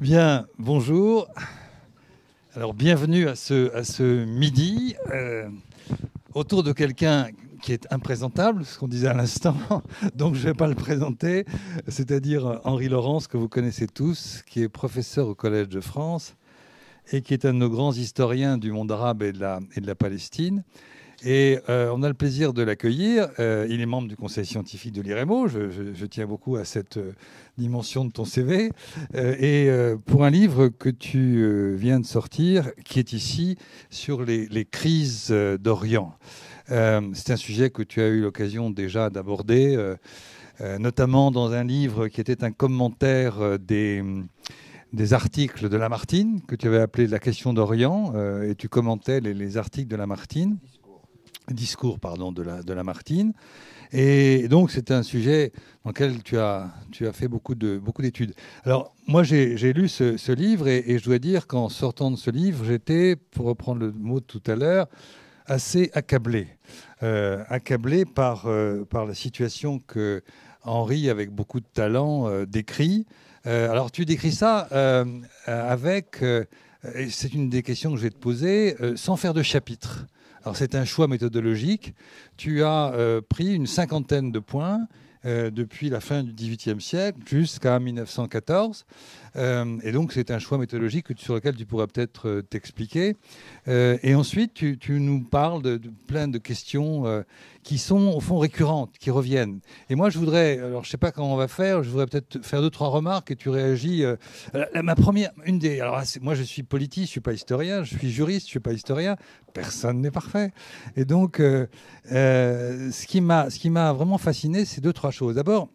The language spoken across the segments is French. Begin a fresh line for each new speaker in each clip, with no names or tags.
Bien, bonjour. Alors, bienvenue à ce, midi euh, autour de quelqu'un qui est imprésentable, ce qu'on disait à l'instant, donc je ne vais pas le présenter, c'est-à-dire Henri Laurence, que vous connaissez tous, qui est professeur au Collège de France et qui est un de nos grands historiens du monde arabe et et de la Palestine. Et euh, on a le plaisir de l'accueillir. Euh, il est membre du conseil scientifique de l'IREMO. Je, tiens beaucoup à cette euh, dimension de ton CV. et pour un livre que tu viens de sortir, qui est ici sur les, crises d'Orient. C'est un sujet que tu as eu l'occasion déjà d'aborder, notamment dans un livre qui était un commentaire des articles de Lamartine que tu avais appelé La question d'Orient, et tu commentais les, articles de Lamartine discours pardon, de, la, de Lamartine. Et donc, c'est un sujet dans lequel tu as, tu as fait beaucoup d'études. Beaucoup Alors, moi, j'ai lu ce, livre et, je dois dire qu'en sortant de ce livre, j'étais, pour reprendre le mot de tout à l'heure, assez accablé. Euh, accablé par, euh, par la situation que Henri, avec beaucoup de talent, euh, décrit. alors, tu décris ça avec, c'est une des questions que je vais te poser, sans faire de chapitre. Alors c'est un choix méthodologique. Tu as euh, pris une cinquantaine de points euh, depuis la fin du XVIIIe siècle jusqu'à 1914. Euh, et donc c'est un choix méthodologique sur lequel tu pourrais peut-être t'expliquer. et ensuite, tu, nous parles de, plein de questions qui sont au fond récurrentes, qui reviennent. Et moi, je voudrais, alors je sais pas comment on va faire, je voudrais peut-être faire deux trois remarques et tu réagis. Euh, ma première, une des, alors moi je suis politiste, je suis pas historien, je suis juriste, je suis pas historien. Personne n'est parfait. Et donc, euh, euh, ce qui m'a vraiment fasciné, c'est deux trois choses. D'abord,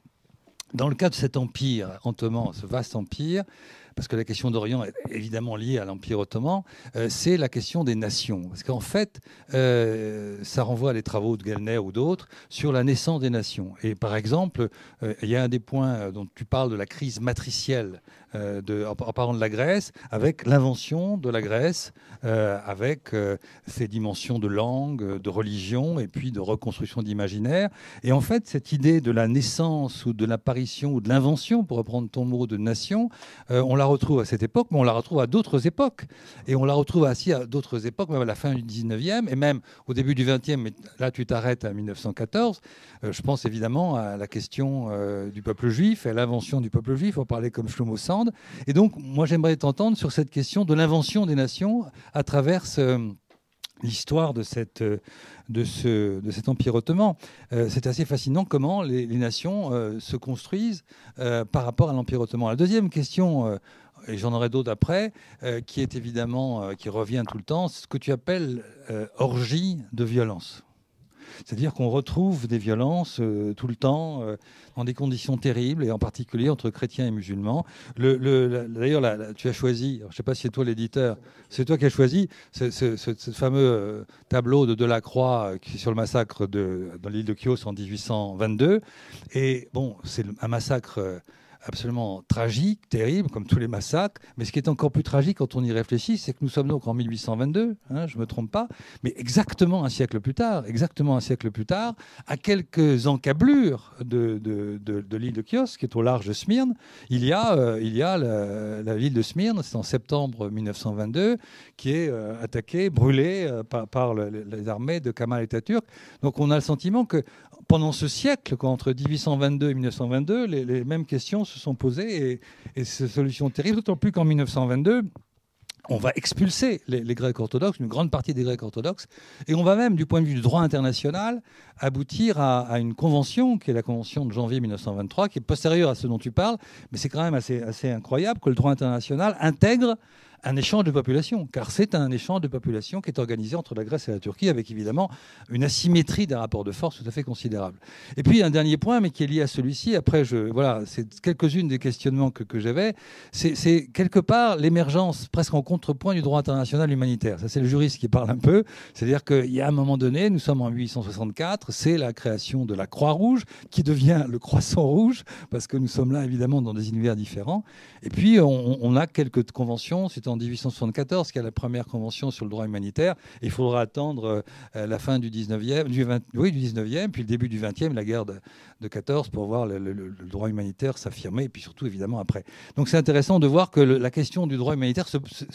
dans le cas de cet empire ottoman, ce vaste empire parce que la question d'Orient est évidemment liée à l'Empire ottoman, euh, c'est la question des nations. Parce qu'en fait, euh, ça renvoie à des travaux de Gellner ou d'autres sur la naissance des nations. Et par exemple, euh, il y a un des points dont tu parles de la crise matricielle de, en, parlant de la Grèce, avec l'invention de la Grèce, avec ses dimensions de langue, de religion et puis de reconstruction d'imaginaire. Et en fait, cette idée de la naissance ou de l'apparition ou de l'invention, pour reprendre ton mot de nation, on l'a retrouve à cette époque, mais on la retrouve à d'autres époques. Et on la retrouve aussi à d'autres époques, même à la fin du 19e et même au début du 20e, mais là tu t'arrêtes à 1914. Euh, je pense évidemment à la question euh, du peuple juif, à l'invention du peuple juif, on parlait comme Shlomo. Et donc, moi j'aimerais t'entendre sur cette question de l'invention des nations à travers l'histoire de, cet empire ottoman. Euh, c'est assez fascinant comment les, nations se construisent par rapport à l'empire ottoman. La deuxième question et j'en aurai d'autres après, euh, qui est évidemment, euh, qui revient tout le temps, ce que tu appelles euh, orgie de violence. C'est-à-dire qu'on retrouve des violences tout le temps, dans des conditions terribles, et en particulier entre chrétiens et musulmans. Le, D'ailleurs, tu as choisi, je ne sais pas si c'est toi l'éditeur, c'est toi qui as choisi ce, fameux tableau de Delacroix qui sur le massacre de, dans l'île de Chios en 1822. Et bon, c'est un massacre absolument tragique, terrible, comme tous les massacres. Mais ce qui est encore plus tragique quand on y réfléchit, c'est que nous sommes donc en 1822, hein, je ne me trompe pas, mais exactement un siècle plus tard, exactement un siècle plus tard, à quelques encablures de, l'île de Chios, qui est au large de Smyrne, il y a, euh, il y a la, ville de Smyrne, c'est en septembre 1922, qui est euh, attaquée, brûlée euh, par, les armées de Kamal Atatürk. Donc on a le sentiment que pendant ce siècle, entre 1822 et 1922, les, mêmes questions se sont posées et, ces solutions terribles, d'autant plus qu'en 1922, on va expulser les, Grecs orthodoxes, une grande partie des Grecs orthodoxes, et on va même, du point de vue du droit international, aboutir à, une convention, qui est la convention de janvier 1923, qui est postérieure à ce dont tu parles, mais c'est quand même assez incroyable que le droit international intègre un échange de population, car c'est un échange de population qui est organisé entre la Grèce et la Turquie, avec évidemment une asymétrie des rapports de force tout à fait considérable. Et puis un dernier point, mais qui est lié à celui-ci, après, voilà, c'est quelques-unes des questionnements que, j'avais, c'est quelque part l'émergence presque en contrepoint du droit international humanitaire. Ça, c'est le juriste qui parle un peu, c'est-à-dire qu'il y a un moment donné, nous sommes en 1864, c'est la création de la Croix-Rouge, qui devient le Croissant Rouge, parce que nous sommes là évidemment dans des univers différents. Et puis on, on a quelques conventions, c'est en 1874 qu'il a la première convention sur le droit humanitaire. il faudra attendre euh, la fin du 19e, du, 20, oui, du 19e, puis le début du 20e, la guerre de, 14, pour voir le, droit humanitaire s'affirmer, et puis surtout, évidemment, après. Donc c'est intéressant de voir que la question du droit humanitaire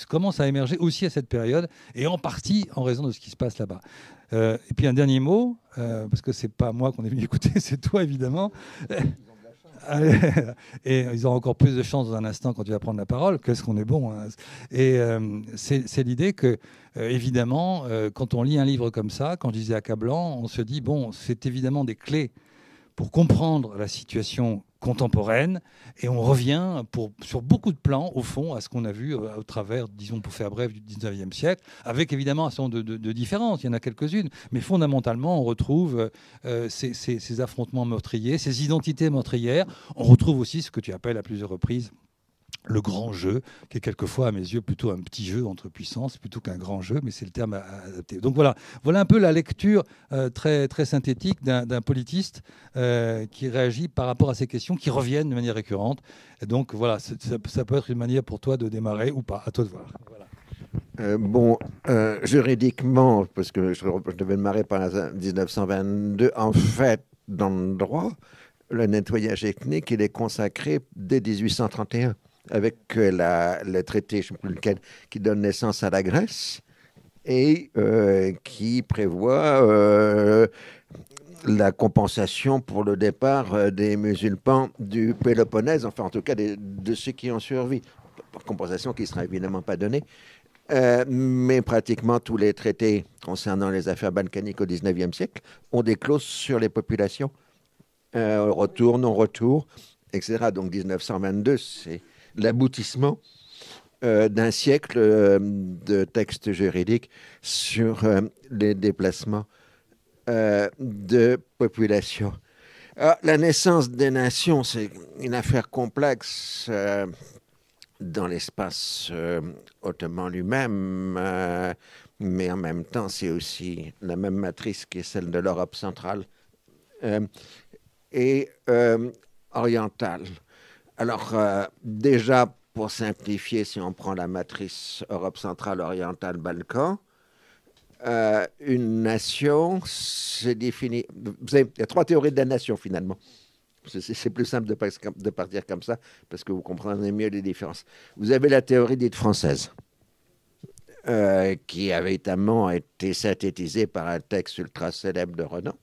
commence à émerger aussi à cette période, et en partie en raison de ce qui se passe là-bas. Euh, et puis un dernier mot, euh, parce que c'est pas moi qu'on est venu écouter, c'est toi évidemment. Et ils auront encore plus de chance dans un instant quand tu vas prendre la parole. Qu'est-ce qu'on est bon. Hein. Et euh, c'est l'idée que, évidemment, quand on lit un livre comme ça, quand je disais accablant, on se dit, bon, c'est évidemment des clés pour comprendre la situation contemporaine et on revient pour, sur beaucoup de plans, au fond, à ce qu'on a vu euh, au travers, disons pour faire bref, du 19e siècle, avec évidemment un certain nombre de, différences, il y en a quelques-unes, mais fondamentalement, on retrouve euh, ces, ces affrontements meurtriers, ces identités meurtrières, on retrouve aussi ce que tu appelles à plusieurs reprises le grand jeu, qui est quelquefois à mes yeux plutôt un petit jeu entre puissances plutôt qu'un grand jeu, mais c'est le terme à adapter. Donc voilà, voilà un peu la lecture euh, très, très synthétique d'un politiste euh, qui réagit par rapport à ces questions qui reviennent de manière récurrente. Et donc voilà, ça, peut être une manière pour toi de démarrer ou pas, à toi de voir.
Euh, bon, juridiquement, parce que je, je devais démarrer par 1922, en fait, dans le droit, le nettoyage ethnique, il est consacré dès 1831 avec euh, le traité, je ne sais plus lequel, qui donne naissance à la Grèce et euh, qui prévoit euh, la compensation pour le départ des musulmans du Péloponnèse, enfin en tout cas de ceux qui ont survécu. Compensation qui ne sera évidemment pas donnée. mais pratiquement tous les traités concernant les affaires balkaniques au XIXe siècle ont des clauses sur les populations, retour, non-retour, etc. Donc 1922, c'est l'aboutissement euh, d'un siècle euh, de textes juridiques sur euh, les déplacements de population. la naissance des nations, c'est une affaire complexe dans l'espace ottoman lui-même, mais en même temps, c'est aussi la même matrice qui est celle de l'Europe centrale et orientale. Alors, euh, déjà, pour simplifier, si on prend la matrice Europe centrale, orientale, Balkan, euh, une nation, c'est défini. Vous avez, il y a trois théories de la nation, finalement. C'est plus simple de, partir comme ça, parce que vous comprenez mieux les différences. Vous avez la théorie dite française, euh, qui avait évidemment été synthétisée par un texte ultra célèbre de Renan.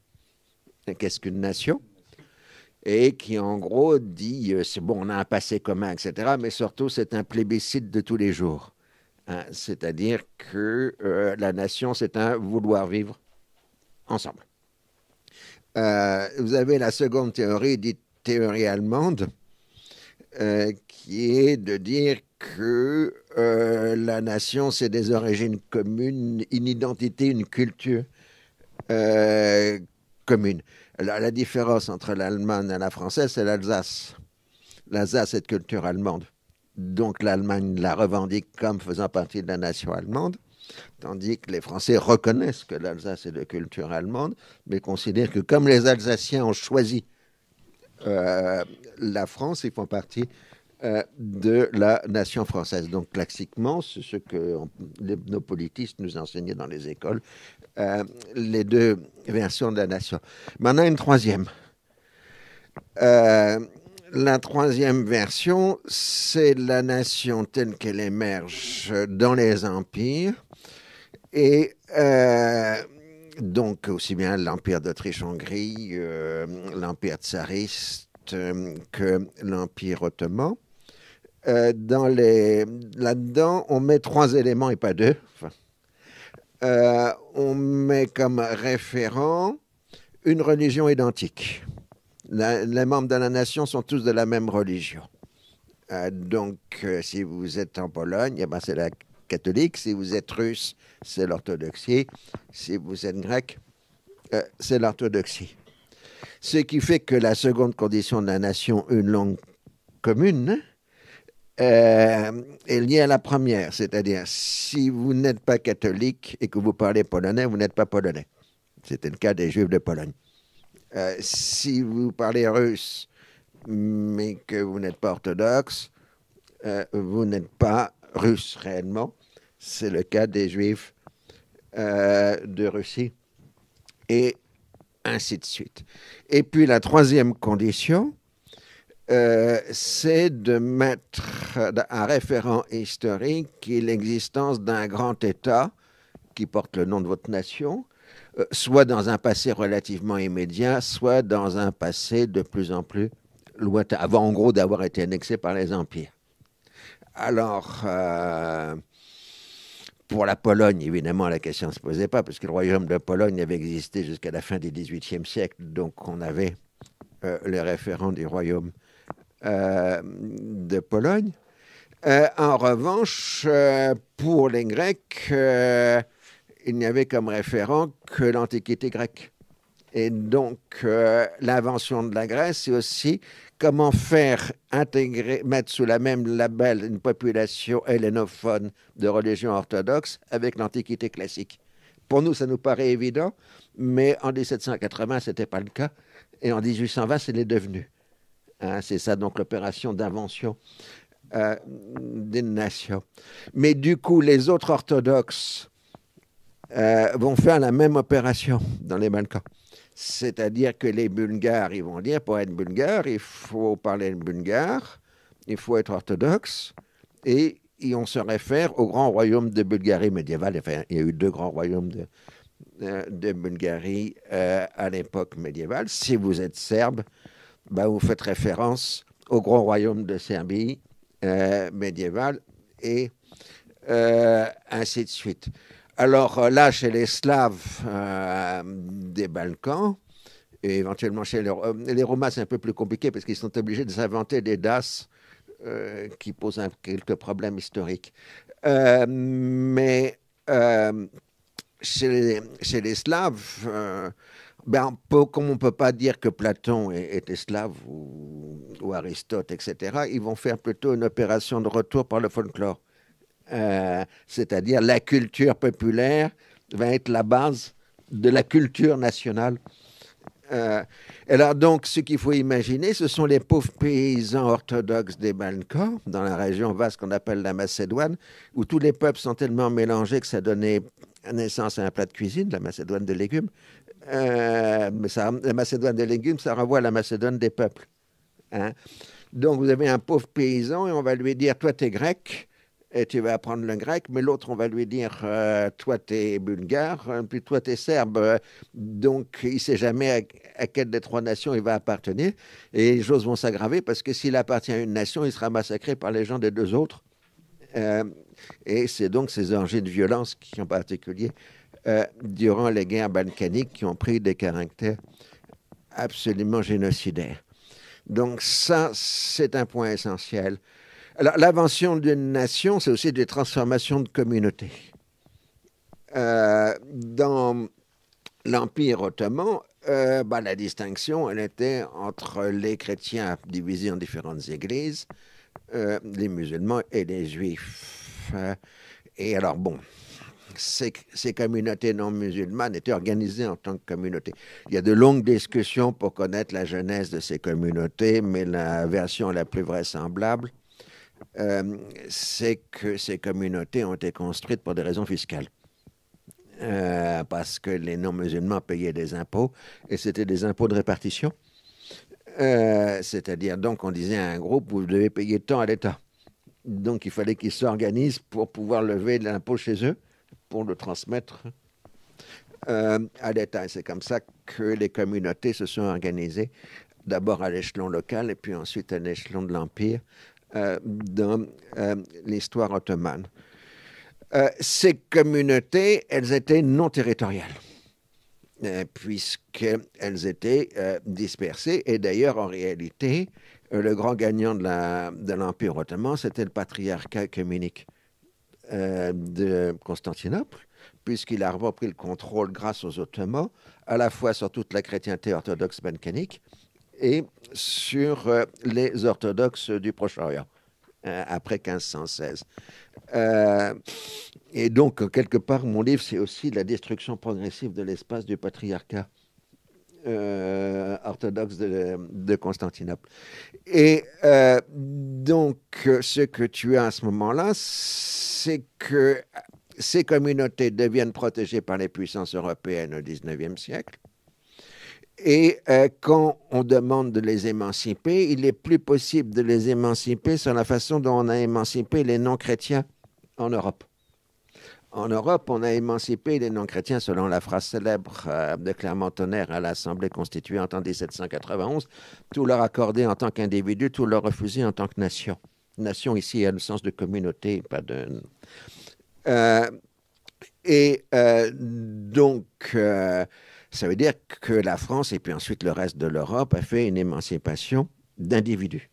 Qu'est-ce qu'une nation? Et qui en gros dit euh, c'est bon, on a un passé commun, etc. Mais surtout, c'est un plébiscite de tous les jours. Hein. C'est-à-dire que euh, la nation, c'est un vouloir vivre ensemble. Euh, vous avez la seconde théorie, dite théorie allemande, qui est de dire que la nation, c'est des origines communes, une identité, une culture commune. La, différence entre l'Allemagne et la française, c'est l'Alsace. L'Alsace est de culture allemande. Donc l'Allemagne la revendique comme faisant partie de la nation allemande, tandis que les Français reconnaissent que l'Alsace est de culture allemande, mais considèrent que comme les Alsaciens ont choisi euh, la France, ils font partie euh, de la nation française. Donc, classiquement, c'est ce que nos politistes nous enseignaient dans les écoles, euh, les deux versions de la nation. Maintenant, une troisième. Euh, la troisième version, c'est la nation telle qu'elle émerge dans les empires. Et donc, aussi bien l'Empire d'Autriche-Hongrie, l'Empire tsariste que l'Empire ottoman. Euh, dans les... là-dedans, on met trois éléments et pas deux. Euh, on met comme référent une religion identique. les membres de la nation sont tous de la même religion. Euh, donc, si vous êtes en Pologne, eh ben, c'est la catholique. Si vous êtes russe, c'est l'orthodoxie. Si vous êtes grec, c'est l'orthodoxie. Ce qui fait que la seconde condition de la nation, une langue commune, euh, est liée à la première, c'est-à-dire si vous n'êtes pas catholique et que vous parlez polonais, vous n'êtes pas polonais. C'était le cas des Juifs de Pologne. Euh, si vous parlez russe, mais que vous n'êtes pas orthodoxe, euh, vous n'êtes pas russes réellement. C'est le cas des juifs de Russie. Et ainsi de suite. Et puis la troisième condition, euh, c'est de mettre un référent historique et l'existence d'un grand État qui porte le nom de votre nation, euh, soit dans un passé relativement immédiat, soit dans un passé de plus en plus lointain, avant en gros d'avoir été annexé par les empires. Alors, euh, pour la Pologne, évidemment, la question ne se posait pas, parce que le royaume de Pologne avait existé jusqu'à la fin du XVIIIe siècle, donc on avait les référents du royaume de Pologne. Euh, en revanche, pour les Grecs, il n'y avait comme référent que l'Antiquité grecque. Et donc, l'invention de la Grèce, c'est aussi comment faire intégrer, mettre sous la même label une population hellénophone de religion orthodoxe avec l'Antiquité classique. Pour nous, ça nous paraît évident, mais en 1780, ce n'était pas le cas, et en 1820, c'est devenu. Hein, c'est ça donc l'opération d'invention euh, d'une nation. Mais du coup, les autres orthodoxes euh, vont faire la même opération dans les Balkans. C'est-à-dire que les Bulgares, ils vont dire, pour être bulgare, il faut parler le bulgare, il faut être orthodoxe, et, on se réfère au grand royaume de Bulgarie médiévale. Enfin, il y a eu deux grands royaumes de, euh, Bulgarie à l'époque médiévale. Si vous êtes serbe, bah, vous faites référence au grand royaume de Serbie euh, médiévale, et ainsi de suite. Alors euh, là, chez les Slaves euh, des Balkans, et éventuellement chez les, euh, Romains, c'est un peu plus compliqué parce qu'ils sont obligés de s'inventer des das qui posent quelques problèmes historiques. mais chez, les, Slaves, ben, comme on ne peut pas dire que Platon était slave ou, Aristote, etc., ils vont faire plutôt une opération de retour par le folklore. Euh, c'est-à-dire la culture populaire va être la base de la culture nationale. Euh, alors donc, ce qu'il faut imaginer, ce sont les pauvres paysans orthodoxes des Balkans, dans la région vaste qu'on appelle la Macédoine, où tous les peuples sont tellement mélangés que ça donnait naissance à un plat de cuisine, la Macédoine des légumes. Euh, ça, la Macédoine des légumes, ça renvoie à la Macédoine des peuples. Hein. Donc vous avez un pauvre paysan et on va lui dire, toi, tu es grec, et tu vas apprendre le grec, mais l'autre, on va lui dire, euh, toi, tu es bulgare, hein, puis toi, tu es serbe. Donc, il ne sait jamais à, quelle des trois nations il va appartenir. Et les choses vont s'aggraver parce que s'il appartient à une nation, il sera massacré par les gens des deux autres. Euh, et c'est donc ces orgies de violence qui, en particulier, euh, durant les guerres balkaniques, qui ont pris des caractères absolument génocidaires. Donc ça, c'est un point essentiel. Alors, l'invention d'une nation, c'est aussi des transformations de communautés. Euh, dans l'Empire ottoman, bah, la distinction, elle était entre les chrétiens divisés en différentes églises, les musulmans et les juifs. et alors, bon, ces, communautés non musulmanes étaient organisées en tant que communautés. Il y a de longues discussions pour connaître la genèse de ces communautés, mais la version la plus vraisemblable, euh, c'est que ces communautés ont été construites pour des raisons fiscales. Euh, parce que les non-musulmans payaient des impôts et c'était des impôts de répartition. Euh, c'est-à-dire, donc, on disait à un groupe, vous devez payer tant à l'État. Donc, il fallait qu'ils s'organisent pour pouvoir lever l'impôt chez eux, pour le transmettre à l'État. C'est comme ça que les communautés se sont organisées, d'abord à l'échelon local et puis ensuite à l'échelon de l'Empire, euh, dans euh, l'histoire ottomane. Euh, ces communautés, elles étaient non territoriales, puisqu'elles étaient dispersées. Et d'ailleurs, en réalité, le grand gagnant de l'Empire ottoman, c'était le patriarcat œcuménique de Constantinople, puisqu'il a repris le contrôle grâce aux Ottomans, à la fois sur toute la chrétienté orthodoxe balkanique, et sur euh, les orthodoxes du Proche-Orient euh, après 1516. Euh, et donc, quelque part, mon livre, c'est aussi la destruction progressive de l'espace du patriarcat orthodoxe de, Constantinople. Et donc, ce que tu as à ce moment-là, c'est que ces communautés deviennent protégées par les puissances européennes au XIXe siècle. Et euh, quand on demande de les émanciper, il est plus possible de les émanciper sur la façon dont on a émancipé les non-chrétiens en Europe. En Europe, on a émancipé les non-chrétiens selon la phrase célèbre euh, de Clermont-Tonnerre à l'Assemblée constituante en 1791, tout leur accordé en tant qu'individu, tout leur refusé en tant que nation. Nation ici a le sens de communauté, pas de... Euh, et donc, ça veut dire que la France et puis ensuite le reste de l'Europe a fait une émancipation d'individus.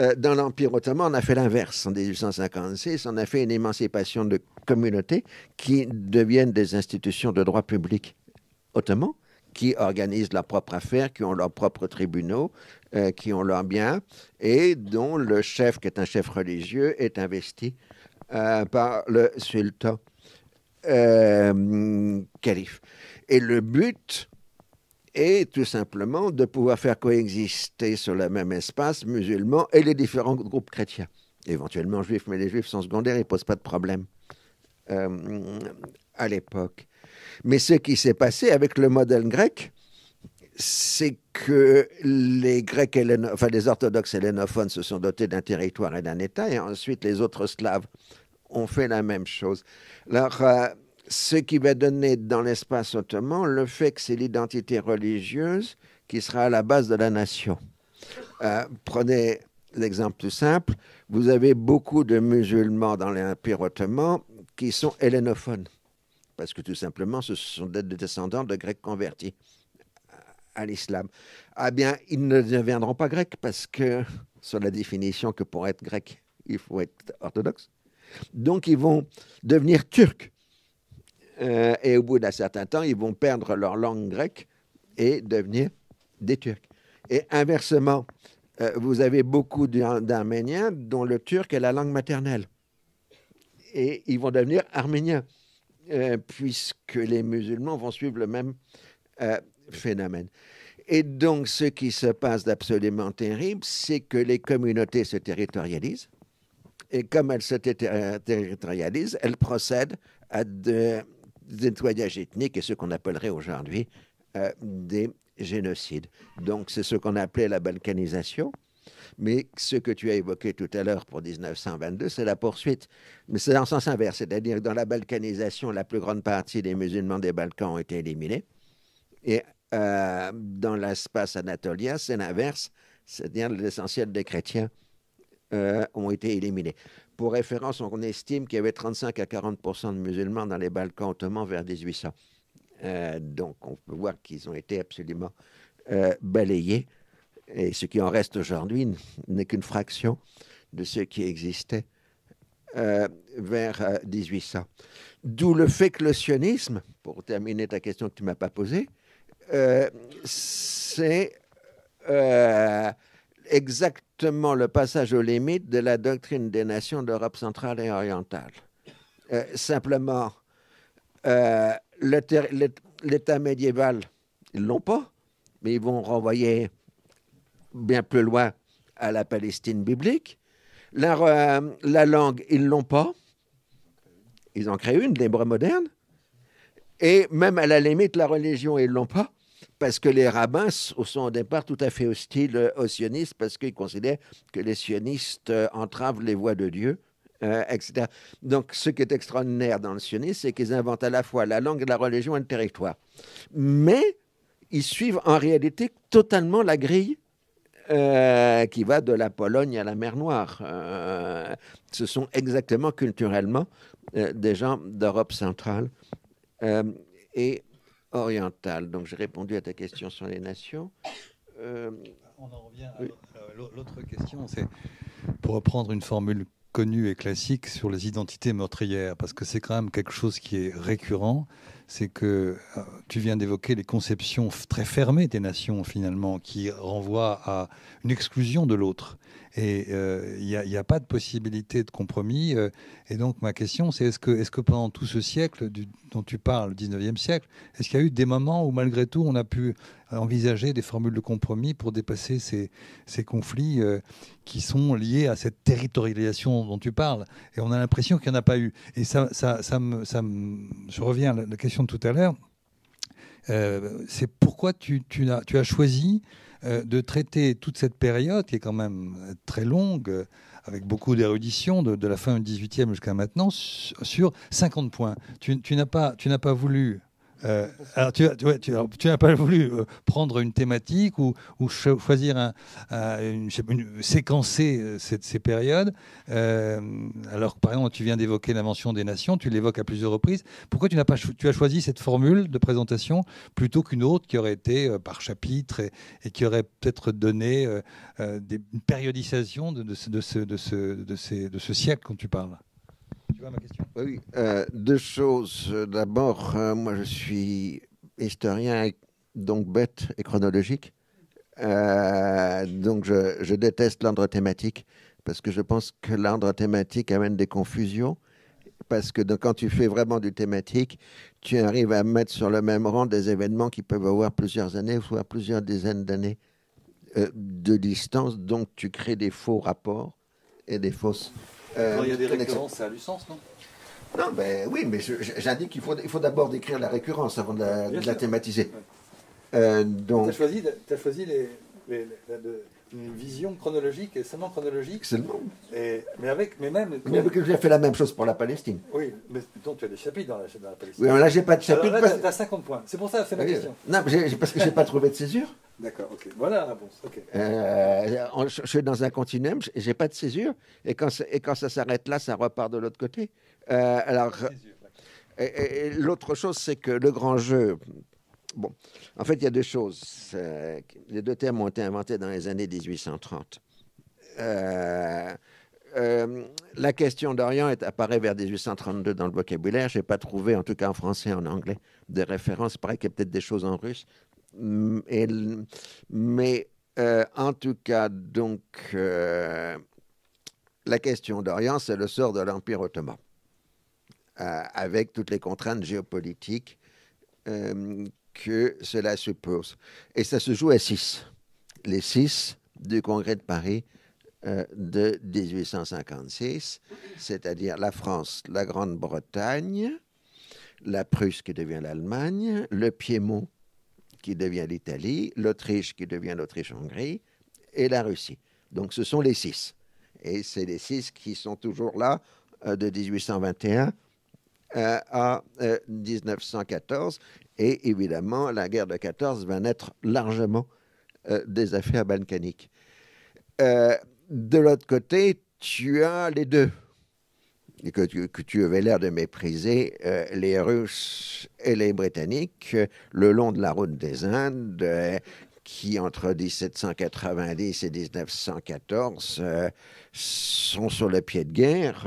Euh, dans l'Empire ottoman, on a fait l'inverse. En 1856, on a fait une émancipation de communautés qui deviennent des institutions de droit public ottoman, qui organisent leurs propres affaires, qui ont leurs propres tribunaux, euh, qui ont leurs biens, et dont le chef, qui est un chef religieux, est investi euh, par le sultan calife. Et le but est tout simplement de pouvoir faire coexister sur le même espace musulmans et les différents groupes chrétiens. Éventuellement juifs, mais les juifs sont secondaires, ils ne posent pas de problème euh, à l'époque. Mais ce qui s'est passé avec le modèle grec, c'est que les Grecs, enfin les orthodoxes hellénophones se sont dotés d'un territoire et d'un État, et ensuite les autres Slaves ont fait la même chose. Alors, euh, ce qui va donner dans l'espace ottoman le fait que c'est l'identité religieuse qui sera à la base de la nation. Euh, prenez l'exemple tout simple, vous avez beaucoup de musulmans dans l'Empire ottoman qui sont hellénophones, parce que tout simplement ce sont des descendants de Grecs convertis à l'islam. Ah bien, ils ne deviendront pas grecs parce que, sur la définition que pour être grec, il faut être orthodoxe. Donc, ils vont devenir turcs. Euh, et au bout d'un certain temps, ils vont perdre leur langue grecque et devenir des Turcs. Et inversement, euh, vous avez beaucoup d'Arméniens dont le turc est la langue maternelle. Et ils vont devenir arméniens, euh, puisque les musulmans vont suivre le même phénomène. Et donc, ce qui se passe d'absolument terrible, c'est que les communautés se territorialisent. Et comme elles se territorialisent, elles procèdent à de nettoyage ethnique et ce qu'on appellerait aujourd'hui euh, des génocides. Donc, c'est ce qu'on appelait la balkanisation. Mais ce que tu as évoqué tout à l'heure pour 1922, c'est la poursuite. Mais c'est en sens inverse, c'est-à-dire que dans la balkanisation, la plus grande partie des musulmans des Balkans ont été éliminés. Et euh, dans l'espace anatolien, c'est l'inverse, c'est-à-dire l'essentiel des chrétiens euh, ont été éliminés. Pour référence, on estime qu'il y avait 35 à 40% de musulmans dans les Balkans ottomans vers 1800. Euh, donc, on peut voir qu'ils ont été absolument euh, balayés. Et ce qui en reste aujourd'hui n'est qu'une fraction de ce qui existait euh, vers 1800. D'où le fait que le sionisme, pour terminer ta question que tu ne m'as pas posée, c'est exactement le passage aux limites de la doctrine des nations d'Europe centrale et orientale. Euh, simplement, euh, l'État médiéval, ils l'ont pas, mais ils vont renvoyer bien plus loin à la Palestine biblique. La, euh, la langue, ils l'ont pas. Ils en créent une, l'hébreu moderne. Et même à la limite, la religion, ils l'ont pas parce que les rabbins sont au départ tout à fait hostiles aux sionistes, parce qu'ils considèrent que les sionistes euh, entravent les voies de Dieu, euh, etc. Donc, ce qui est extraordinaire dans le sionisme, c'est qu'ils inventent à la fois la langue, la religion et le territoire. Mais ils suivent en réalité totalement la grille euh, qui va de la Pologne à la mer Noire. ce sont exactement culturellement des gens d'Europe centrale. et orientale. Donc j'ai répondu à ta question sur les nations.
Euh, On en revient à l'autre question, c'est pour reprendre une formule connue et classique sur les identités meurtrières, parce que c'est quand même quelque chose qui est récurrent, c'est que euh, tu viens d'évoquer les conceptions très fermées des nations, finalement, qui renvoient à une exclusion de l'autre. Et euh, il n'y a, pas de possibilité de compromis. Euh, et donc, ma question, c'est est-ce que, pendant tout ce siècle dont tu parles, le 19e siècle, est-ce qu'il y a eu des moments où, malgré tout, on a pu envisager des formules de compromis pour dépasser ces, ces conflits qui sont liés à cette territorialisation dont tu parles? Et on a l'impression qu'il n'y en a pas eu. Et ça, ça, ça, me, ça me, je reviens à la question de tout à l'heure. Euh, c'est pourquoi tu, tu, as, tu as choisi euh, de traiter toute cette période, qui est quand même très longue, euh, avec beaucoup d'érudition, de, la fin du 18e jusqu'à maintenant, sur 50 points. Tu, tu n'as pas, pas voulu euh, alors, tu, tu, n'as pas voulu euh, prendre une thématique ou, choisir un, une, séquencer euh, ces périodes. alors, par exemple, tu viens d'évoquer l'invention des nations, tu l'évoques à plusieurs reprises. Pourquoi tu n'as pas tu as choisi cette formule de présentation plutôt qu'une autre qui aurait été par chapitre et, qui aurait peut-être donné des, une périodisation de, ce, de ce siècle dont tu parles?
Euh, deux choses. D'abord, euh, moi je suis historien, donc bête et chronologique. Euh, donc je, je déteste l'ordre thématique parce que je pense que l'ordre thématique amène des confusions. Parce que quand tu fais vraiment du thématique, tu arrives à mettre sur le même rang des événements qui peuvent avoir plusieurs années, voire plusieurs dizaines d'années de distance. Donc tu crées des faux rapports et des fausses
euh, il y a des récurrences, ça a du sens, non?
Non, ben oui, mais j'indique qu'il faut, il faut d'abord décrire la récurrence avant de la, thématiser.
Euh, donc... Tu as choisi, as choisi les, une vision chronologique, et seulement chronologique.
Seulement.
Et, mais avec, mais même.
Mais j'ai fait la même chose pour la Palestine.
Oui, mais donc tu as des chapitres dans la, dans la Palestine.
Oui, mais là j'ai pas de chapitre.
Là, tu as 50 points. C'est pour ça, c'est ma question.
Non, parce que j'ai pas trouvé de césure.
D'accord, ok. Voilà la réponse.
Euh, je suis dans un continuum, j'ai pas de césure, et quand, et quand ça s'arrête là, ça repart de l'autre côté. Euh, alors, et, l'autre chose, c'est que le grand jeu, bon, en fait, il y a deux choses. les deux termes ont été inventés dans les années 1830. Euh, la question d'Orient apparaît vers 1832 dans le vocabulaire. Je n'ai pas trouvé, en tout cas en français et en anglais, des références. Pareil qu'il y a peut-être des choses en russe. Et, mais euh, en tout cas, donc, euh, la question d'Orient, c'est le sort de l'Empire ottoman, euh, avec toutes les contraintes géopolitiques que cela suppose. Et ça se joue à six. Les six du Congrès de Paris de 1856, c'est-à-dire la France, la Grande-Bretagne, la Prusse qui devient l'Allemagne, le Piémont qui devient l'Italie, l'Autriche qui devient l'Autriche-Hongrie et la Russie. Donc ce sont les six. Et c'est les six qui sont toujours là euh, de 1821 euh, à 1914. Euh, et évidemment, la guerre de 14 va naître largement des affaires balkaniques. de l'autre côté, tu as les deux et que tu, avais l'air de mépriser euh, les Russes et les Britanniques le long de la route des Indes, euh, qui entre 1790 et 1914 euh, sont sur le pied de guerre,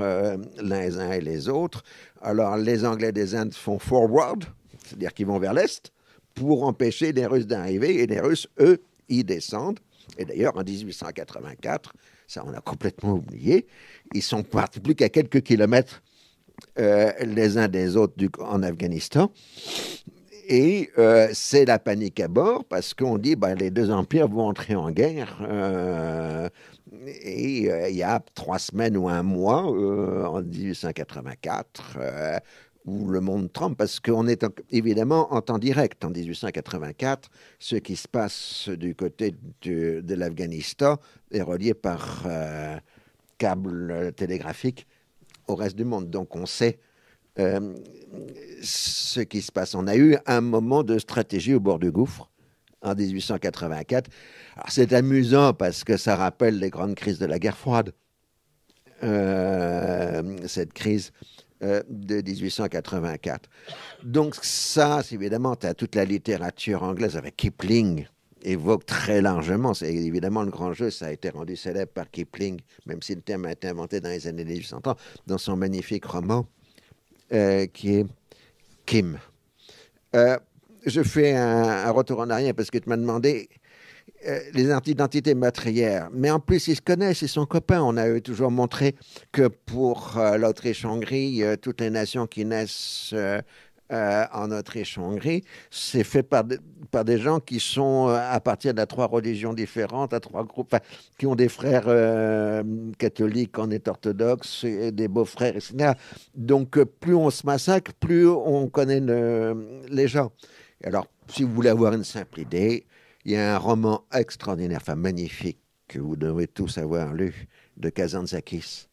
les uns et les autres. Alors les Anglais des Indes font forward, c'est-à-dire qu'ils vont vers l'Est, pour empêcher les Russes d'arriver, et les Russes, eux, y descendent. Et d'ailleurs, en 1884, ça on a complètement oublié, ils sont partis plus qu'à quelques kilomètres euh, les uns des autres en Afghanistan. Et euh, c'est la panique à bord parce qu'on dit bah, les deux empires vont entrer en guerre. Euh, et il y a trois semaines ou un mois, en 1884, où le monde tremble parce qu'on est évidemment en temps direct en 1884. Ce qui se passe du côté de l'Afghanistan est relié par câble télégraphique au reste du monde. Donc on sait euh, ce qui se passe. On a eu un moment de stratégie au bord du gouffre en 1884. c'est amusant parce que ça rappelle les grandes crises de la guerre froide. Euh, cette crise euh, de 1884. Donc ça, évidemment, tu as toute la littérature anglaise avec Kipling, évoque très largement. C'est évidemment le grand jeu, ça a été rendu célèbre par Kipling, même si le terme a été inventé dans les années 1830, dans son magnifique roman euh, qui est Kim. je fais un, retour en arrière parce que tu m'as demandé les identités meurtrières. Mais en plus, ils se connaissent, ils sont copains. On a toujours montré que pour l'Autriche-Hongrie, toutes les nations qui naissent euh, en Autriche-Hongrie, c'est fait par, par des gens qui sont euh, à partir de trois religions différentes, à trois groupes, qui ont des frères euh, catholiques, on est orthodoxe, et des beaux-frères, etc. Donc, plus on se massacre, plus on connaît les gens. Alors, si vous voulez avoir une simple idée, il y a un roman extraordinaire, enfin magnifique, que vous devez tous avoir lu, de Kazantzakis,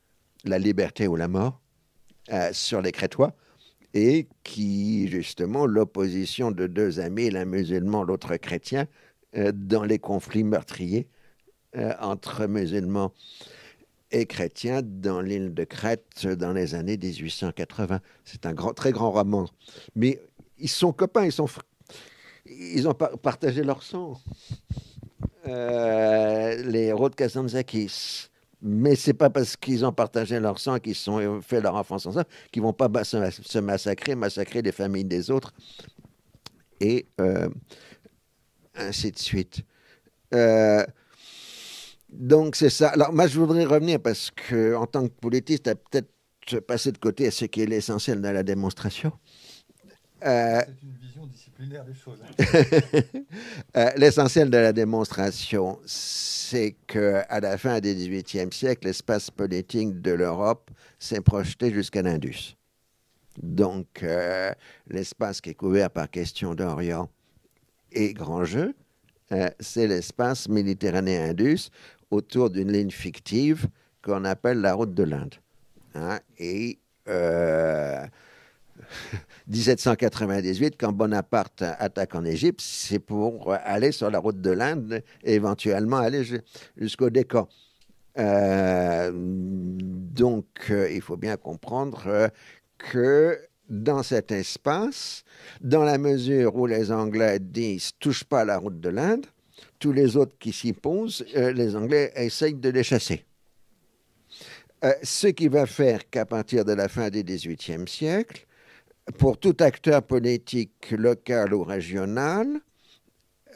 La liberté ou la mort, sur les Crétois et qui, justement, l'opposition de deux amis, l'un musulman, l'autre chrétien, euh, dans les conflits meurtriers euh, entre musulmans et chrétiens dans l'île de Crète dans les années 1880. C'est un grand, très grand roman. Mais ils sont copains, ils, sont, ils ont partagé leur sang. Euh, les héros de Kazantzakis mais c'est pas parce qu'ils ont partagé leur sang, qu'ils ont fait leur enfance ensemble, qu'ils vont pas se massacrer, massacrer les familles des autres, et euh, ainsi de suite. Euh, donc c'est ça. Alors moi je voudrais revenir parce que en tant que politiste, à peut-être passer de côté à ce qui est l'essentiel de la démonstration.
C'est une vision disciplinaire des choses. Hein.
l'essentiel de la démonstration, c'est qu'à la fin du XVIIIe siècle, l'espace politique de l'Europe s'est projeté jusqu'à l'Indus. Donc, euh, l'espace qui est couvert par question d'Orient et grand jeu, euh, c'est l'espace Méditerranée-Indus autour d'une ligne fictive qu'on appelle la route de l'Inde. Hein. et euh, 1798, quand Bonaparte attaque en Égypte, c'est pour aller sur la route de l'Inde et éventuellement aller jusqu'au Décan. Euh, donc, euh, il faut bien comprendre euh, que dans cet espace, dans la mesure où les Anglais disent touche pas la route de l'Inde, tous les autres qui s'y posent, les Anglais essayent de les chasser. ce qui va faire qu'à partir de la fin du XVIIIe siècle, pour tout acteur politique local ou régional,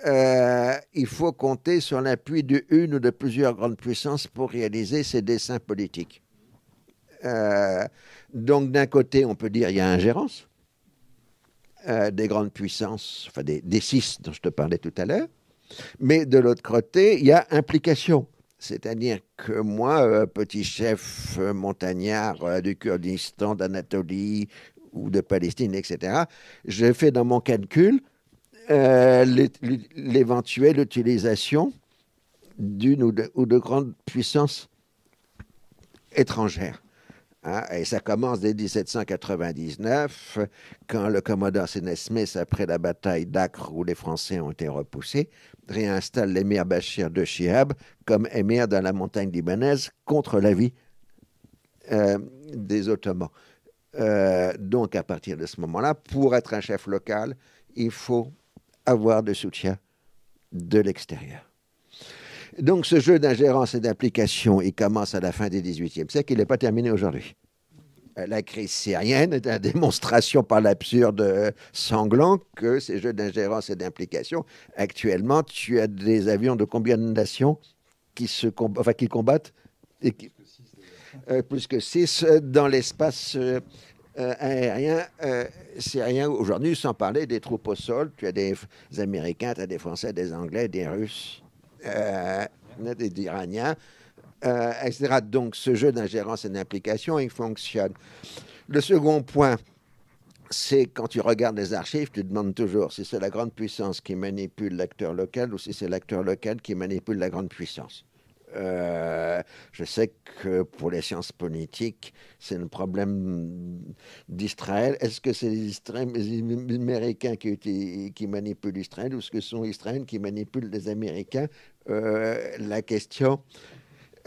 euh, il faut compter sur l'appui d'une ou de plusieurs grandes puissances pour réaliser ses dessins politiques. Euh, donc d'un côté, on peut dire qu'il y a ingérence euh, des grandes puissances, enfin des, six dont je te parlais tout à l'heure, mais de l'autre côté, il y a implication. C'est-à-dire que moi, petit chef montagnard du Kurdistan, d'Anatolie, ou de Palestine, etc., j'ai fait dans mon calcul euh, l'éventuelle utilisation d'une ou, de, grandes puissances étrangères. Hein. et ça commence dès 1799, quand le commodore Smith, après la bataille d'Acre où les Français ont été repoussés, réinstalle l'émir Bachir de Chihab comme émir dans la montagne libanaise contre l'avis euh, des Ottomans. Euh, donc, à partir de ce moment-là, pour être un chef local, il faut avoir de soutien de l'extérieur. Donc, ce jeu d'ingérence et d'implication, il commence à la fin du XVIIIe siècle, il n'est pas terminé aujourd'hui. Euh, la crise syrienne est une démonstration par l'absurde sanglant que ces jeux d'ingérence et d'implication, actuellement, tu as des avions de combien de nations qui, se combattent et qui, plus que 6 dans l'espace euh, euh, aérien syrien aujourd'hui, sans parler des troupes au sol. Tu as des Américains, tu as des Français, des Anglais, des Russes, des Iraniens, etc. Donc ce jeu d'ingérence et d'implication, il fonctionne. Le second point, c'est quand tu regardes les archives, tu te demandes toujours si c'est la grande puissance qui manipule l'acteur local ou si c'est l'acteur local qui manipule la grande puissance. Euh, je sais que pour les sciences politiques, c'est un problème d'Israël. Est-ce que c'est les, Américains qui, manipulent Israël ou est-ce que ce sont Israéliens qui manipulent les Américains? Euh, La question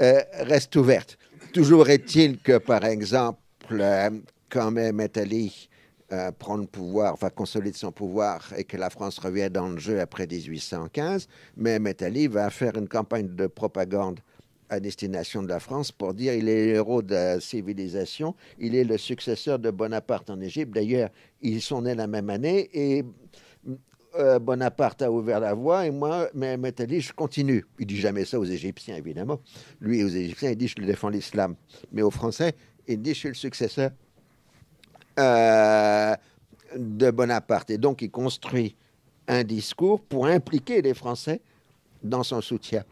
euh, reste ouverte. Toujours est-il que, par exemple, quand même Italie euh, prendre le pouvoir, enfin consolider son pouvoir et que la France revienne dans le jeu après 1815, mais Italie va faire une campagne de propagande à destination de la France pour dire il est héros de la civilisation, il est le successeur de Bonaparte en Égypte. D'ailleurs, ils sont nés la même année et euh, Bonaparte a ouvert la voie et moi, Mehmet Ali, je continue. Il dit jamais ça aux Égyptiens, évidemment. Lui, aux Égyptiens, il dit je défends l'islam. Mais aux Français, il dit je suis le successeur euh, de Bonaparte. Et donc, il construit un discours pour impliquer les Français dans son soutien.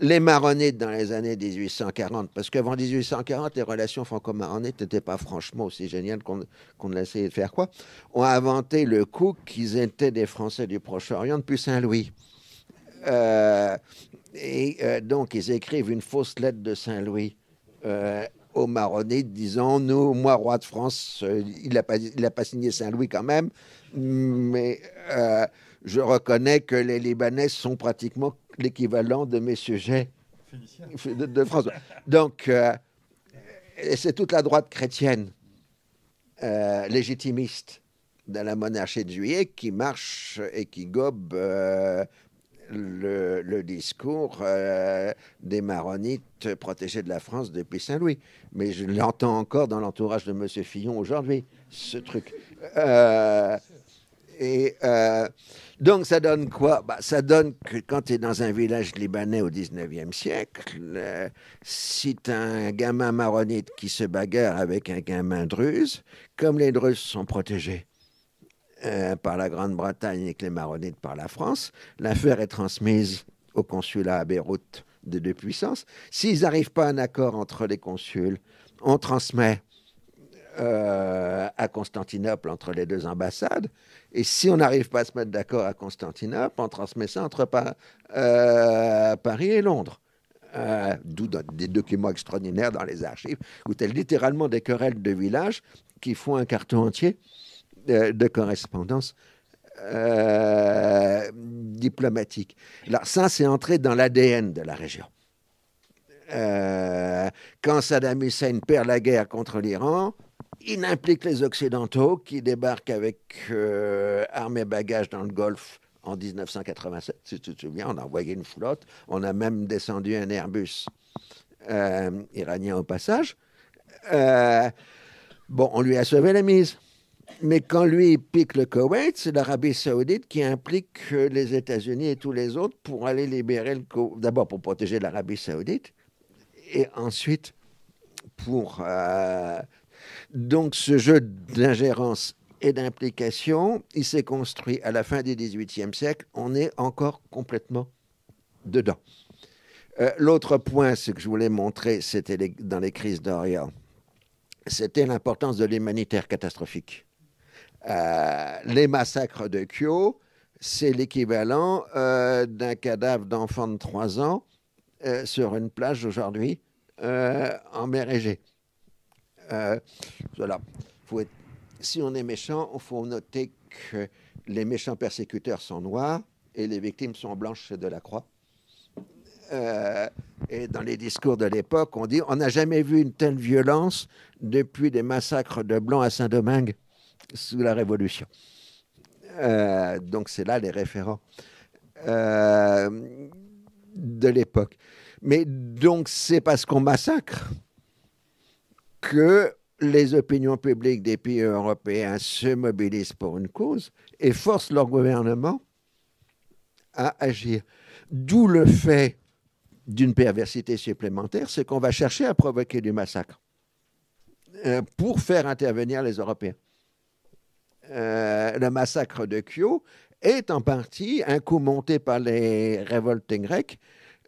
Les maronites dans les années 1840, parce qu'avant 1840, les relations franco-maronites n'étaient pas franchement aussi géniales qu'on qu essayé de faire quoi, ont inventé le coup qu'ils étaient des Français du Proche-Orient depuis Saint-Louis. Euh, et euh, donc, ils écrivent une fausse lettre de Saint-Louis aux maronites, disant Nous, moi, roi de France, euh, il n'a pas, il pas signé Saint-Louis quand même, mais euh, je reconnais que les Libanais sont pratiquement l'équivalent de mes sujets de, de, France. Donc, euh, c'est toute la droite chrétienne légitimiste de la monarchie de juillet qui marche et qui gobe le, discours euh, des maronites protégés de la France depuis Saint-Louis. Mais je l'entends encore dans l'entourage de M. Fillon aujourd'hui, ce truc. Euh, et euh, donc, ça donne quoi? Bah, Ça donne que quand tu es dans un village libanais au 19e siècle, euh, si tu un gamin maronite qui se bagarre avec un gamin druze, comme les druzes sont protégés euh, par la Grande-Bretagne et maronites par la France, l'affaire est transmise au consulat à Beyrouth de deux puissances. S'ils n'arrivent pas à un accord entre les consuls, on transmet euh, à Constantinople entre les deux ambassades. Et si on n'arrive pas à se mettre d'accord à Constantinople, on transmet ça entre euh, Paris et Londres. D'où des documents extraordinaires dans les archives, où tu littéralement des querelles de village qui font un carton entier de, correspondance euh, diplomatique. Alors ça, c'est entré dans l'ADN de la région. Euh, quand Saddam Hussein perd la guerre contre l'Iran, il implique les Occidentaux qui débarquent avec euh, armes et bagages dans le Golfe en 1987. Si tu te souviens, on a envoyé une flotte. On a même descendu un Airbus iranien au passage. Bon, on lui a sauvé la mise. Mais quand lui pique le Koweït, c'est l'Arabie Saoudite qui implique les États-Unis et tous les autres pour aller libérer le Koweït. D'abord pour protéger l'Arabie Saoudite et ensuite pour euh, donc ce jeu d'ingérence et d'implication, il s'est construit à la fin du XVIIIe siècle. On est encore complètement dedans. Euh, L'autre point, ce que je voulais montrer, c'était dans les crises d'Orient, c'était l'importance de l'humanitaire catastrophique. Euh, les massacres de Kyo, c'est l'équivalent euh, d'un cadavre d'enfant de 3 ans euh, sur une plage aujourd'hui en mer Égée. voilà. Si on est méchant, il faut noter que les méchants persécuteurs sont noirs et les victimes sont blanches de la croix. Et dans les discours de l'époque, on dit on n'a jamais vu une telle violence depuis les massacres de Blancs à Saint-Domingue sous la Révolution. Euh, donc c'est là les référents euh, de l'époque. Mais donc c'est parce qu'on massacre que les opinions publiques des pays européens se mobilisent pour une cause et forcent leur gouvernement à agir. D'où le fait d'une perversité supplémentaire, c'est qu'on va chercher à provoquer du massacre euh, pour faire intervenir les Européens. Euh, le massacre de Kyo est en partie un coup monté par les révoltes grecques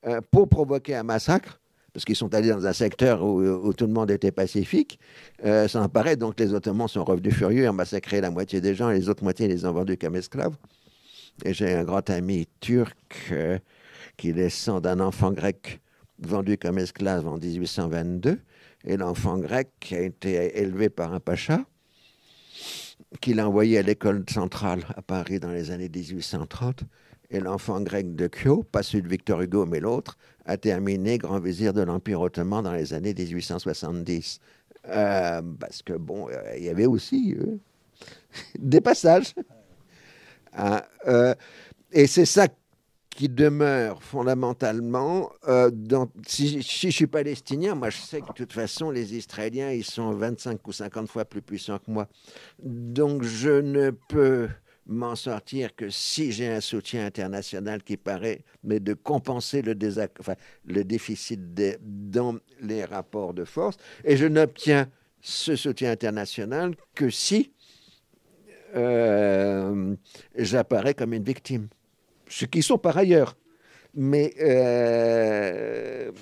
euh, pour provoquer un massacre, parce qu'ils sont allés dans un secteur où, tout le monde était pacifique. Euh, ça en paraît, donc les Ottomans sont revenus furieux et ont massacré la moitié des gens et les autres moitiés les ont vendus comme esclaves. Et j'ai un grand ami turc euh, qui descend d'un enfant grec vendu comme esclave en 1822. Et l'enfant grec a été élevé par un pacha qu'il a envoyé à l'école centrale à Paris dans les années 1830. Et l'enfant grec de Kyo, pas celui de Victor Hugo, mais l'autre, a terminé grand vizir de l'Empire ottoman dans les années 1870. Euh, parce que, bon, euh, il y avait aussi euh, des passages. Ah, et c'est ça qui demeure fondamentalement, euh, si, je suis palestinien, moi je sais que de toute façon les Israéliens, ils sont 25 ou 50 fois plus puissants que moi. Donc je ne peux m'en sortir que si j'ai un soutien international qui paraît, mais de compenser le, le déficit dans les rapports de force. Et je n'obtiens ce soutien international que si euh, j'apparais comme une victime. Ce qui sont par ailleurs. Mais euh,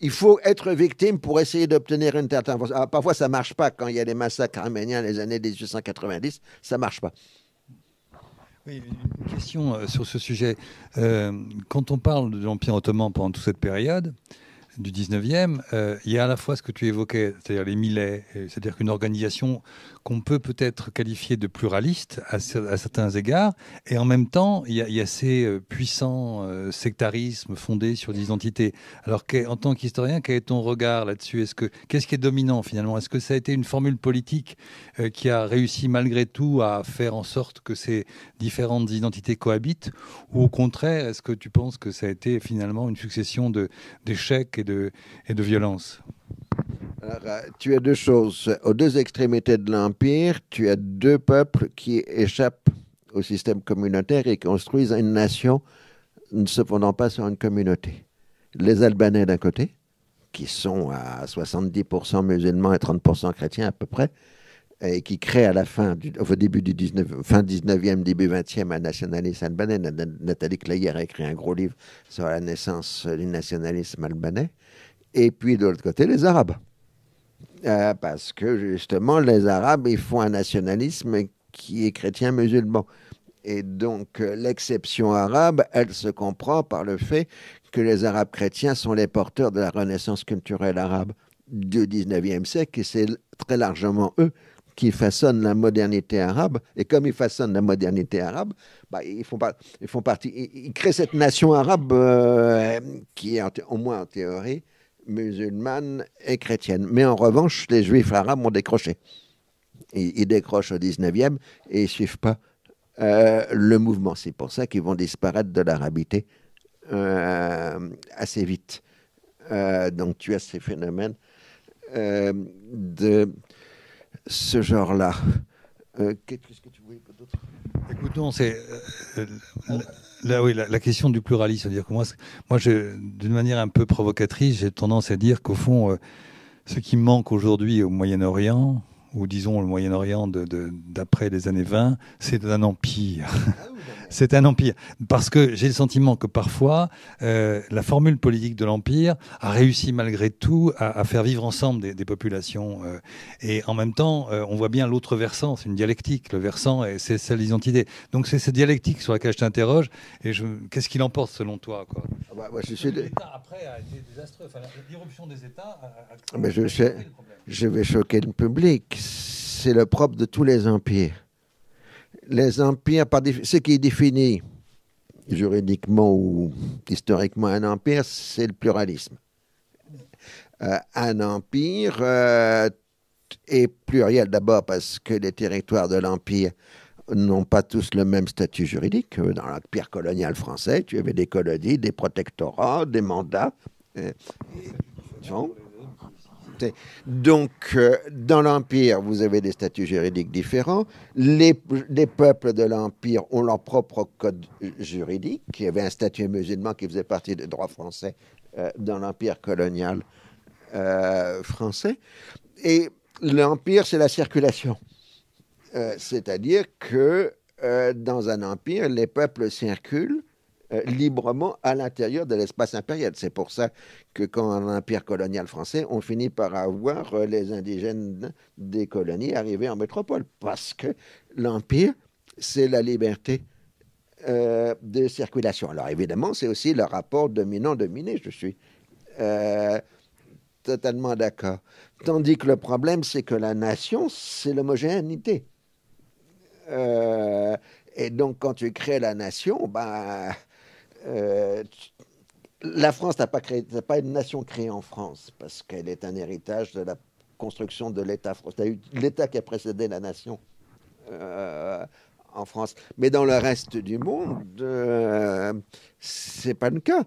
il faut être victime pour essayer d'obtenir une telle ah, parfois, ça ne marche pas. Quand il y a des massacres arméniens les années 1890, ça ne marche pas.
Oui, une question euh, sur ce sujet. quand on parle de l'Empire ottoman pendant toute cette période, du 19e, euh, il y a à la fois ce que tu évoquais, c'est-à-dire les millets, c'est-à-dire qu'une organisation qu'on peut peut-être qualifier de pluraliste à, certains égards, et en même temps, il y a, ces euh, puissants euh, sectarismes fondés sur des identités. Alors, en tant qu'historien, quel est ton regard là-dessus? Est-ce que qu'est-ce qui est dominant finalement? Est-ce que ça a été une formule politique qui a réussi malgré tout à faire en sorte que ces différentes identités cohabitent, ou au contraire, est-ce que tu penses que ça a été finalement une succession d'échecs et et de violences?
Euh, tu as deux choses. Aux deux extrémités de l'Empire, tu as deux peuples qui échappent au système communautaire et construisent une nation ne se fondant pas sur une communauté. Les Albanais d'un côté, qui sont à 70% musulmans et 30% chrétiens à peu près, et qui créent à la fin, du, au début du 19, fin 19e, début 20e, un nationalisme albanais. Nathalie Kleyer a écrit un gros livre sur la naissance du nationalisme albanais. Et puis de l'autre côté, les Arabes. Euh, parce que justement, les Arabes, ils font un nationalisme qui est chrétien-musulman. Et donc, euh, l'exception arabe, elle se comprend par le fait que les Arabes chrétiens sont les porteurs de la renaissance culturelle arabe du 19e siècle, et c'est très largement eux qui façonnent la modernité arabe. Et comme ils façonnent la modernité arabe, bah, ils, font ils font partie, ils, créent cette nation arabe euh, qui est, au moins en théorie, musulmane et chrétienne. Mais en revanche, les juifs arabes ont décroché. Ils, décrochent au 19e et ne suivent pas euh, le mouvement. C'est pour ça qu'ils vont disparaître de l'arabité euh, assez vite. Euh, donc tu as ces phénomènes de ce genre-là. Qu'est-ce que tu voulais d'autre?
Écoute, c'est Là, oui, la, question du pluralisme, moi, moi d'une manière un peu provocatrice, j'ai tendance à dire qu'au fond, euh, ce qui manque aujourd'hui au Moyen-Orient, ou disons le Moyen-Orient d'après les années 20, c'est un empire. Ah c'est un empire. Parce que j'ai le sentiment que parfois, euh, la formule politique de l'empire a réussi malgré tout à, faire vivre ensemble des, populations. Euh, et en même temps, euh, on voit bien l'autre versant, c'est une dialectique. Le versant, c'est celle d'identité. Donc c'est cette dialectique sur laquelle je t'interroge. Et qu'est-ce qu'il emporte selon toi quoi?
Ah bah, je suis...
L'État après a été désastreux. l'irruption des États a,
Mais je, sais, je vais choquer le public. C'est le propre de tous les empires les empires, par ce qui est défini juridiquement ou historiquement un empire, c'est le pluralisme. Euh, un empire euh, est pluriel d'abord parce que les territoires de l'empire n'ont pas tous le même statut juridique. Dans l'empire colonial français, tu avais des colonies, des protectorats, des mandats. Euh, donc, euh, dans l'Empire, vous avez des statuts juridiques différents. Les, peuples de l'Empire ont leur propre code juridique. Il y avait un statut musulman qui faisait partie du droit français euh, dans l'Empire colonial euh, français. Et l'Empire, c'est la circulation. C'est-à-dire que dans un empire, les peuples circulent euh, librement à l'intérieur de l'espace impérial. C'est pour ça que quand l'empire colonial français, on finit par avoir euh, les indigènes des colonies arriver en métropole, parce que l'empire, c'est la liberté euh, de circulation. Alors évidemment, c'est aussi le rapport dominant-dominé, je suis totalement d'accord. Tandis que le problème, c'est que la nation, c'est l'homogénéité. et donc, quand tu crées la nation, ben, euh, la France n'a pas, créé, pas une nation créée en France, parce qu'elle est un héritage de la construction de l'État français. L'État qui a précédé la nation euh, en France. Mais dans le reste du monde, euh, c'est pas le cas.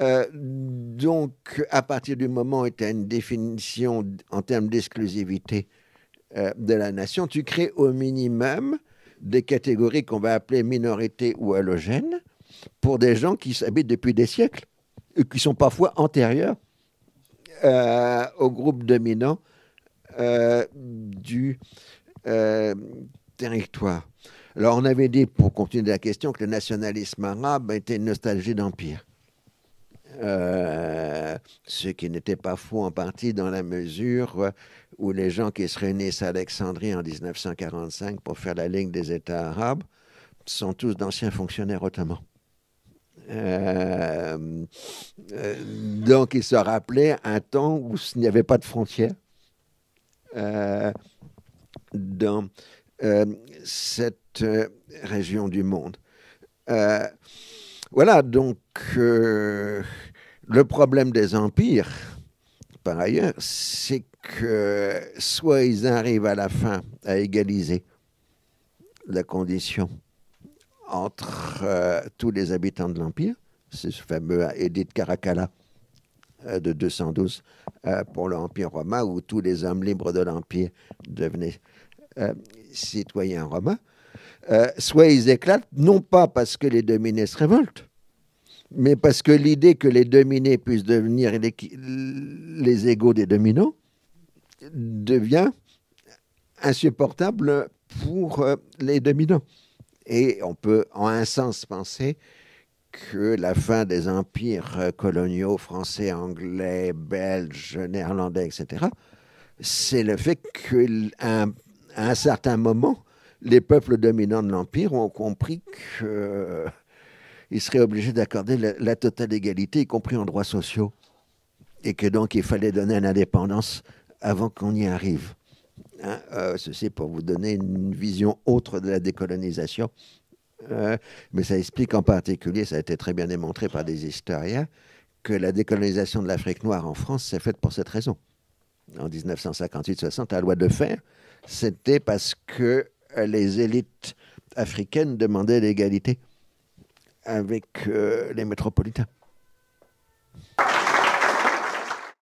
Euh, donc, à partir du moment où tu as une définition en termes d'exclusivité de la nation, tu crées au minimum des catégories qu'on va appeler minorités ou halogènes pour des gens qui s'habitent depuis des siècles et qui sont parfois antérieurs euh, au groupe dominant du territoire. Alors, on avait dit, pour continuer la question, que le nationalisme arabe était une nostalgie d'empire. Euh, ce qui n'était pas faux en partie dans la mesure où les gens qui se réunissent à Alexandrie en 1945 pour faire la Ligue des États arabes sont tous d'anciens fonctionnaires ottomans. Euh, euh, donc, ils se rappelaient un temps où il n'y avait pas de frontières dans cette région du monde. voilà, donc le problème des empires, par ailleurs, c'est que soit ils arrivent à la fin à égaliser la condition entre euh, tous les habitants de l'Empire, c'est ce fameux édit Caracalla euh, de 212 euh, pour l'Empire romain, où tous les hommes libres de l'Empire devenaient citoyens romains, soit ils éclatent, non pas parce que les dominés se révoltent, mais parce que l'idée que les dominés puissent devenir les, égaux des dominants devient insupportable pour les dominants. Et on peut en un sens penser que la fin des empires euh, coloniaux français, anglais, belges, néerlandais, etc., c'est le fait qu'à un certain moment, les peuples dominants de l'empire ont compris que il serait obligé d'accorder la, totale égalité, y compris en droits sociaux, et que donc il fallait donner une indépendance avant qu'on y arrive. Hein, euh, ceci pour vous donner une vision autre de la décolonisation. Euh, mais ça explique en particulier, ça a été très bien démontré par des historiens, que la décolonisation de l'Afrique noire en France s'est faite pour cette raison. En 1958-60, la loi de fer, c'était parce que les élites africaines demandaient l'égalité avec euh, les métropolitains.